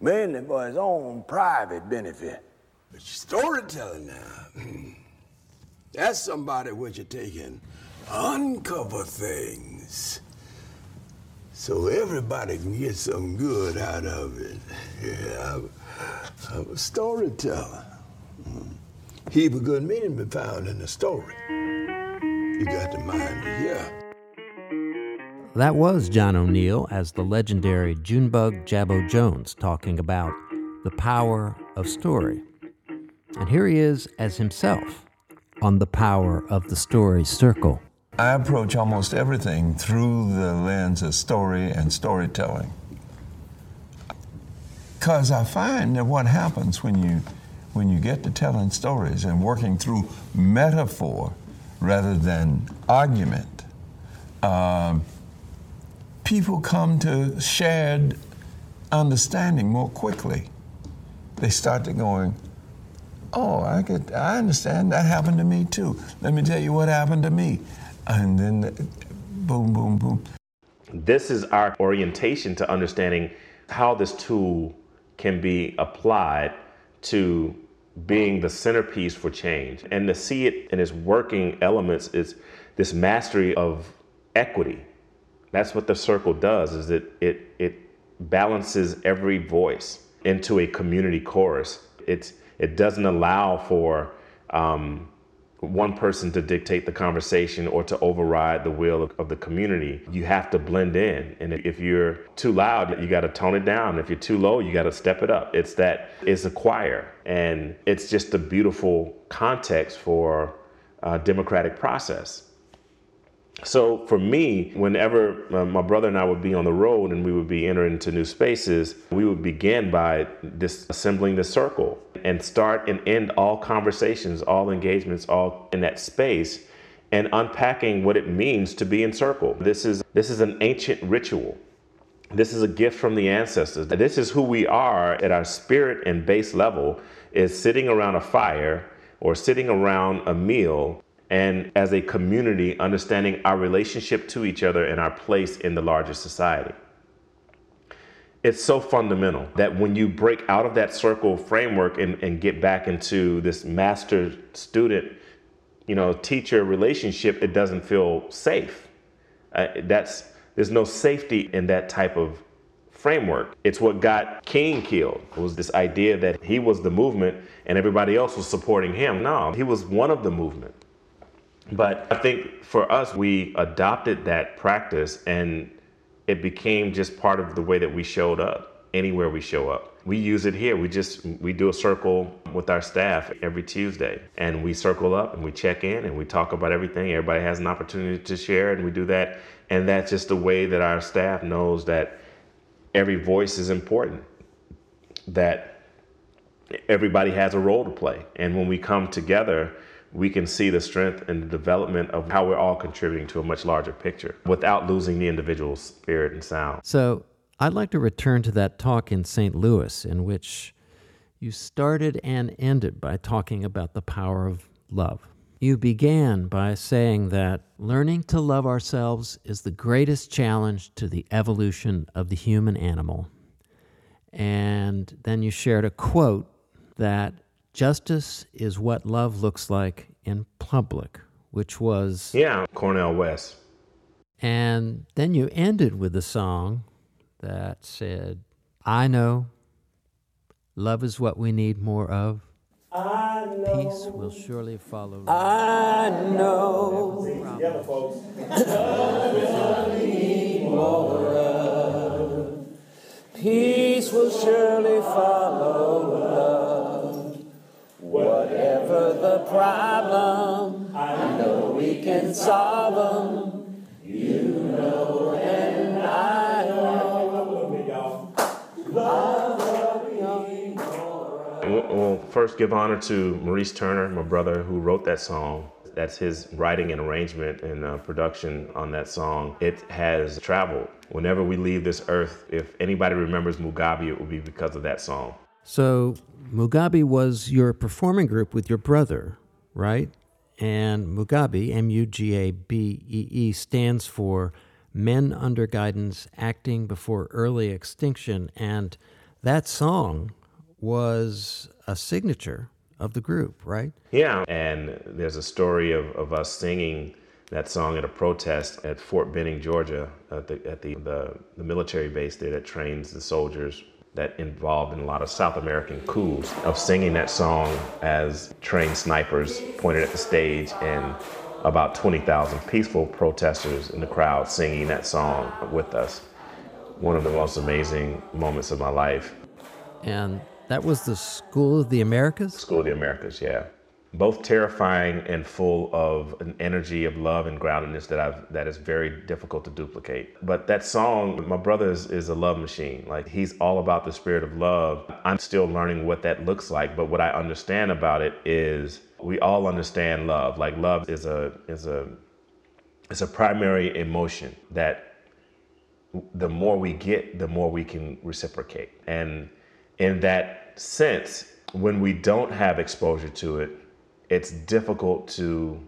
mainly for his own private benefit. But storytelling now, that's somebody what you're taking uncover things so everybody can get some good out of it. Yeah, I'm, I'm a storyteller. Mm. Heap of good meaning be found in the story. You got the mind to hear. That was John O'Neal as the legendary Junebug Jabbo Jones talking about the power of story. And here he is as himself on the power of the story circle. I approach almost everything through the lens of story and storytelling. Because I find that what happens when you, when you get to telling stories and working through metaphor rather than argument, um, people come to shared understanding more quickly. They start to going, oh, I could, I understand. That happened to me too. Let me tell you what happened to me and then boom, boom, boom. This is our orientation to understanding how this tool can be applied to being the centerpiece for change. And to see it in its working elements is this mastery of equity. That's what the circle does is that it it balances every voice into a community chorus. It's it doesn't allow for um, one person to dictate the conversation or to override the will of, of, the community. You have to blend in. And if you're too loud, you got to tone it down. If you're too low, you got to step it up. It's that, it's a choir. And it's just a beautiful context for a democratic process. So for me, whenever uh, my brother and I would be on the road and we would be entering into new spaces, we would begin by disassembling the circle and start and end all conversations, all engagements, all in that space and unpacking what it means to be in circle. This is this is an ancient ritual. This is a gift from the ancestors. This is who we are at our spirit and base level is sitting around a fire or sitting around a meal and as a community, understanding our relationship to each other and our place in the larger society. It's so fundamental that when you break out of that circle framework and, and get back into this master student, you know, teacher relationship, it doesn't feel safe. Uh, that's there's no safety in that type of framework. It's what got King killed. It was this idea that he was the movement and everybody else was supporting him. No, he was one of the movement. But I think for us, we adopted that practice and it became just part of the way that we showed up anywhere we show up. We use it here. We just we do a circle with our staff every Tuesday and we circle up and we check in and we talk about everything. Everybody has an opportunity to share and we do that. And that's just the way that our staff knows that every voice is important. That everybody has a role to play. And when we come together, we can see the strength and the development of how we're all contributing to a much larger picture without losing the individual spirit and sound. So, I'd like to return to that talk in St. Louis, in which you started and ended by talking about the power of love. You began by saying that learning to love ourselves is the greatest challenge to the evolution of the human animal. And then you shared a quote that Justice is what love looks like in public, which was. Yeah, Cornel West. And then you ended with a song that said, I know love is what we need more of. I know. Peace will surely follow. I know. Together, folks. love is what we need more of. Peace will surely follow love. Whatever the problem, I know we can solve them. You know and I know. We'll first give honor to Maurice Turner, my brother, who wrote that song. That's his writing and arrangement and uh, production on that song. It has traveled. Whenever we leave this earth, if anybody remembers Mugabee, it will be because of that song. So Mugabee was your performing group with your brother, right? And Mugabee, M U G A B E E, stands for Men Under Guidance Acting Before Early Extinction. And that song was a signature of the group, right? Yeah. And there's a story of, of us singing that song at a protest at Fort Benning, Georgia, at the, at the, the, the military base there that trains the soldiers that involved in a lot of South American coups of singing that song as trained snipers pointed at the stage and about 20,000 peaceful protesters in the crowd singing that song with us. One of the most amazing moments of my life. And that was the School of the Americas? School of the Americas, yeah both terrifying and full of an energy of love and groundedness that I've that is very difficult to duplicate. But that song, my brother is, is a love machine. Like he's all about the spirit of love. I'm still learning what that looks like, but what I understand about it is we all understand love. Like love is a is a it's a primary emotion that the more we get, the more we can reciprocate. And in that sense, when we don't have exposure to it, it's difficult to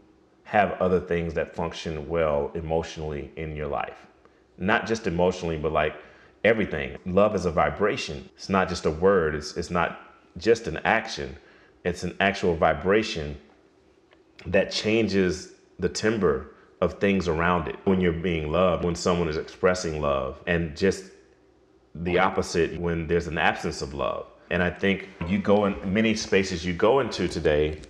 have other things that function well emotionally in your life. Not just emotionally, but like everything. Love is a vibration. It's not just a word. It's it's not just an action. It's an actual vibration that changes the timbre of things around it when you're being loved, when someone is expressing love, and just the opposite when there's an absence of love. And I think you go in many spaces you go into today,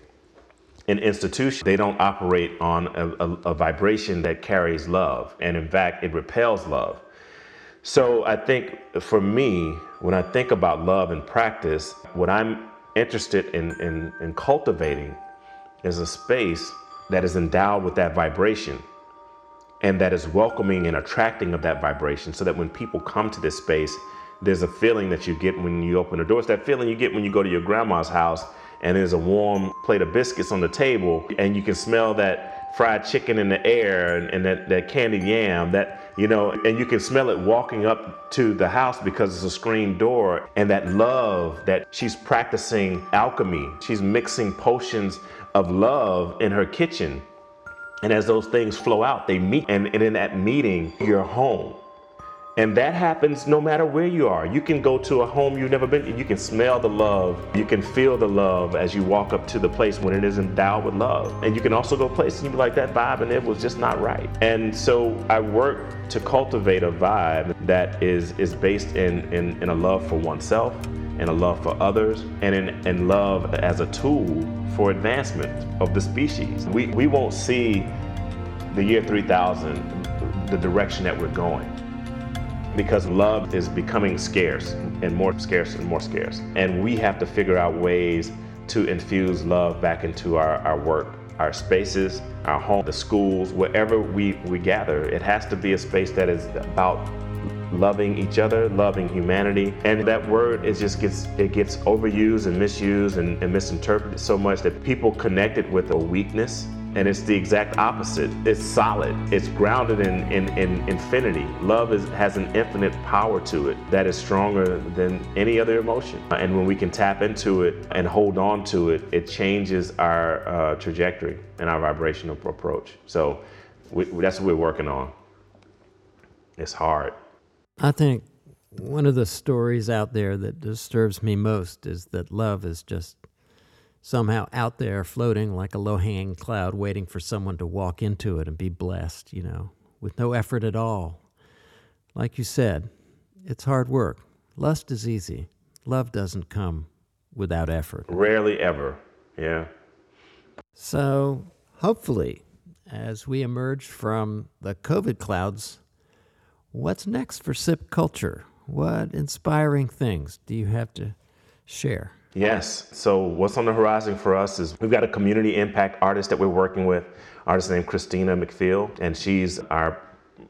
in institutions, they don't operate on a, a, a vibration that carries love. And in fact, it repels love. So I think for me, when I think about love and practice, what I'm interested in, in, in cultivating is a space that is endowed with that vibration and that is welcoming and attracting of that vibration so that when people come to this space, there's a feeling that you get when you open the door. It's that feeling you get when you go to your grandma's house and there's a warm plate of biscuits on the table and you can smell that fried chicken in the air and, and that, that candied yam that you know and you can smell it walking up to the house because it's a screen door and that love that she's practicing alchemy. She's mixing potions of love in her kitchen. And as those things flow out they meet and, and in that meeting you're home and that happens no matter where you are. You can go to a home you've never been. You can smell the love. You can feel the love as you walk up to the place when it is endowed with love. And you can also go places and be like, that vibe and it was just not right. And so I work to cultivate a vibe that is, is based in, in, in a love for oneself and a love for others and in, in love as a tool for advancement of the species. We, we won't see the year 3000, the direction that we're going because love is becoming scarce and more scarce and more scarce. And we have to figure out ways to infuse love back into our, our work, our spaces, our home, the schools, wherever we, we gather. It has to be a space that is about loving each other, loving humanity. And that word it just gets it gets overused and misused and, and misinterpreted so much that people connect it with a weakness and it's the exact opposite. It's solid. It's grounded in, in, in infinity. Love is, has an infinite power to it that is stronger than any other emotion. And when we can tap into it and hold on to it, it changes our uh, trajectory and our vibrational approach. So we, that's what we're working on. It's hard. I think one of the stories out there that disturbs me most is that love is just somehow out there floating like a low hanging cloud, waiting for someone to walk into it and be blessed, you know, with no effort at all. Like you said, it's hard work. Lust is easy. Love doesn't come without effort. Rarely ever, yeah. So, hopefully, as we emerge from the COVID clouds, what's next for Sipp Culture? What inspiring things do you have to share? Yes. So what's on the horizon for us is we've got a community impact artist that we're working with, artist named Christina McPhail, and she's our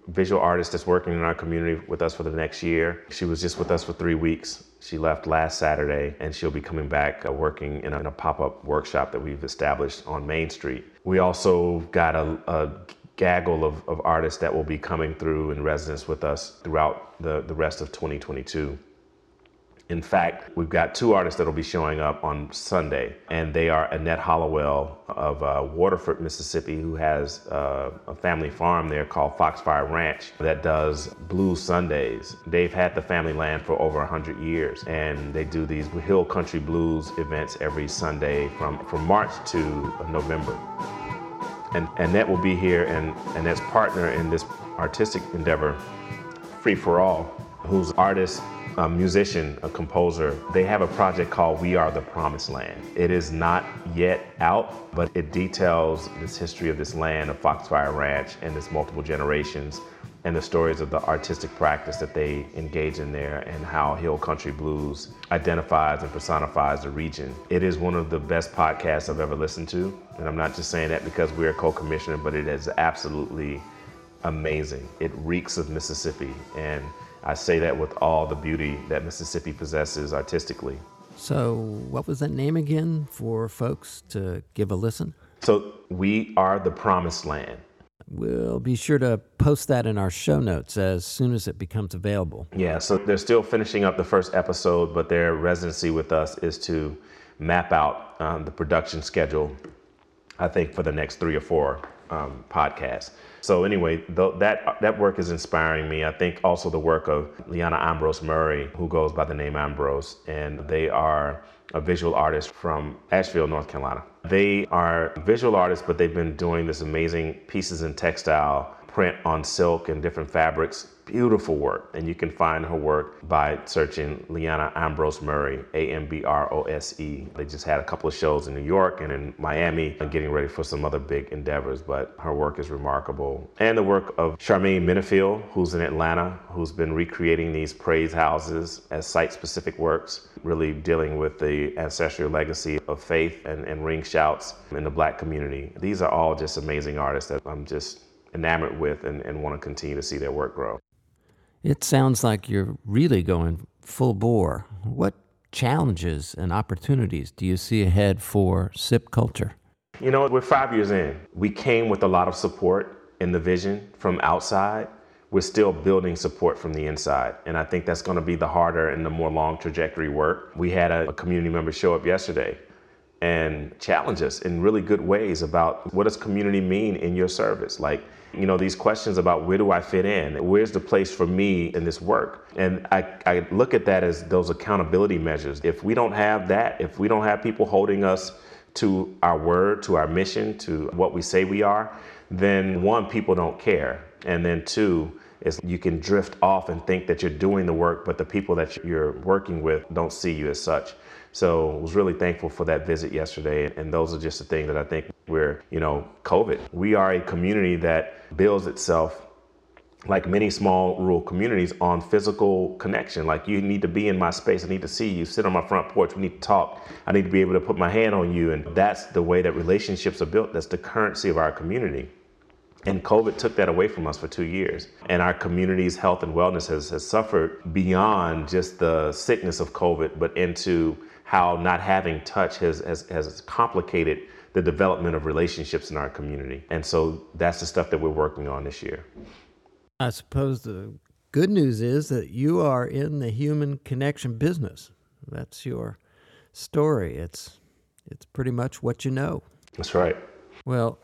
visual artist that's working in our community with us for the next year. She was just with us for three weeks. She left last Saturday, and she'll be coming back uh, working in a, a pop-up workshop that we've established on Main Street. We also got a, a gaggle of, of artists that will be coming through in residence with us throughout the, the rest of 2022. In fact, we've got two artists that'll be showing up on Sunday, and they are Annette Hollowell of uh, Waterford, Mississippi, who has uh, a family farm there called Foxfire Ranch that does blues Sundays. They've had the family land for over 100 years, and they do these hill country blues events every Sunday from, from March to November. And Annette will be here, and Annette's partner in this artistic endeavor, Free for All, whose artist a musician, a composer. They have a project called We Are the Promised Land. It is not yet out, but it details this history of this land of Foxfire Ranch and its multiple generations and the stories of the artistic practice that they engage in there and how Hill Country Blues identifies and personifies the region. It is one of the best podcasts I've ever listened to. And I'm not just saying that because we're co-commissioner, but it is absolutely amazing. It reeks of Mississippi and I say that with all the beauty that Mississippi possesses artistically. So, what was that name again for folks to give a listen? So, we are the promised land. We'll be sure to post that in our show notes as soon as it becomes available. Yeah, so they're still finishing up the first episode, but their residency with us is to map out um, the production schedule, I think, for the next three or four um, podcast. So anyway, th- that that work is inspiring me. I think also the work of Liana Ambrose Murray, who goes by the name Ambrose, and they are a visual artist from Asheville, North Carolina. They are visual artists, but they've been doing this amazing pieces in textile, print on silk and different fabrics beautiful work. And you can find her work by searching Liana Ambrose Murray, A M B R O S E. They just had a couple of shows in New York and in Miami and getting ready for some other big endeavors, but her work is remarkable. And the work of Charmaine Minniefield, who's in Atlanta, who's been recreating these praise houses as site specific works, really dealing with the ancestral legacy of faith and, and ring shouts in the black community. These are all just amazing artists that I'm just enamored with and, and want to continue to see their work grow. It sounds like you're really going full bore. What challenges and opportunities do you see ahead for Sipp Culture? You know, we're five years in. We came with a lot of support in the vision from outside. We're still building support from the inside. And I think that's going to be the harder and the more long trajectory work. We had a, a community member show up yesterday and challenge us in really good ways about what does community mean in your service? Like, you know, these questions about where do I fit in? Where's the place for me in this work? And I, I look at that as those accountability measures. If we don't have that, if we don't have people holding us to our word, to our mission, to what we say we are, then one, people don't care. And then two, is you can drift off and think that you're doing the work, but the people that you're working with don't see you as such. So I was really thankful for that visit yesterday. And those are just the things that I think we're, you know, COVID. We are a community that builds itself like many small rural communities on physical connection. Like you need to be in my space. I need to see you, sit on my front porch. We need to talk. I need to be able to put my hand on you. And that's the way that relationships are built. That's the currency of our community. And COVID took that away from us for two years. And our community's health and wellness has, has suffered beyond just the sickness of COVID, but into how not having touch has, has, has complicated the development of relationships in our community. And so that's the stuff that we're working on this year. I suppose the good news is that you are in the human connection business. That's your story. It's it's pretty much what you know. That's right. Well,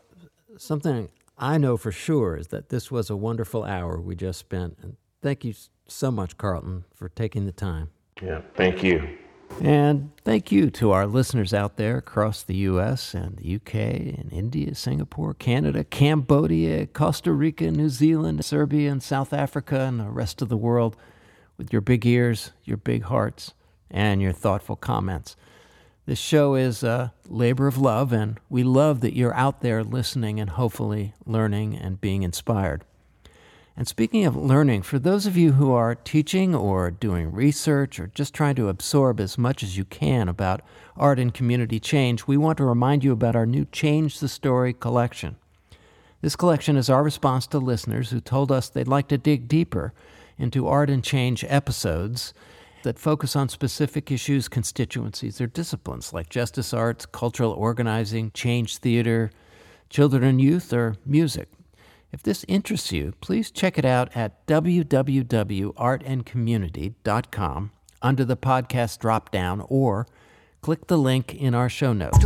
something I know for sure is that this was a wonderful hour we just spent. And thank you so much, Carlton, for taking the time. Yeah, thank you. And thank you to our listeners out there across the U.S. and the U.K. and India, Singapore, Canada, Cambodia, Costa Rica, New Zealand, Serbia, and South Africa, and the rest of the world with your big ears, your big hearts, and your thoughtful comments. This show is a labor of love, and we love that you're out there listening and hopefully learning and being inspired. And speaking of learning, for those of you who are teaching or doing research or just trying to absorb as much as you can about art and community change, we want to remind you about our new Change the Story collection. This collection is our response to listeners who told us they'd like to dig deeper into art and change episodes that focus on specific issues, constituencies, or disciplines like justice arts, cultural organizing, change theater, children and youth, or music. If this interests you, please check it out at www.artandcommunity.com under the podcast drop down or click the link in our show notes.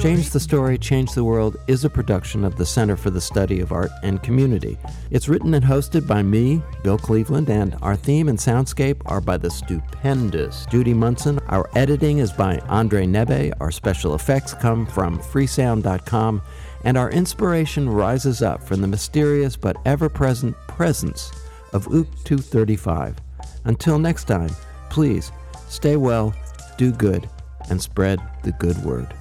Change the Story, Change the World is a production of the Center for the Study of Art and Community. It's written and hosted by me, Bill Cleveland, and our theme and soundscape are by the stupendous Judy Munson. Our editing is by Andre Nebe. Our special effects come from freesound.com and our inspiration rises up from the mysterious but ever present presence of OOC 235. Until next time, please stay well, do good, and spread the good word.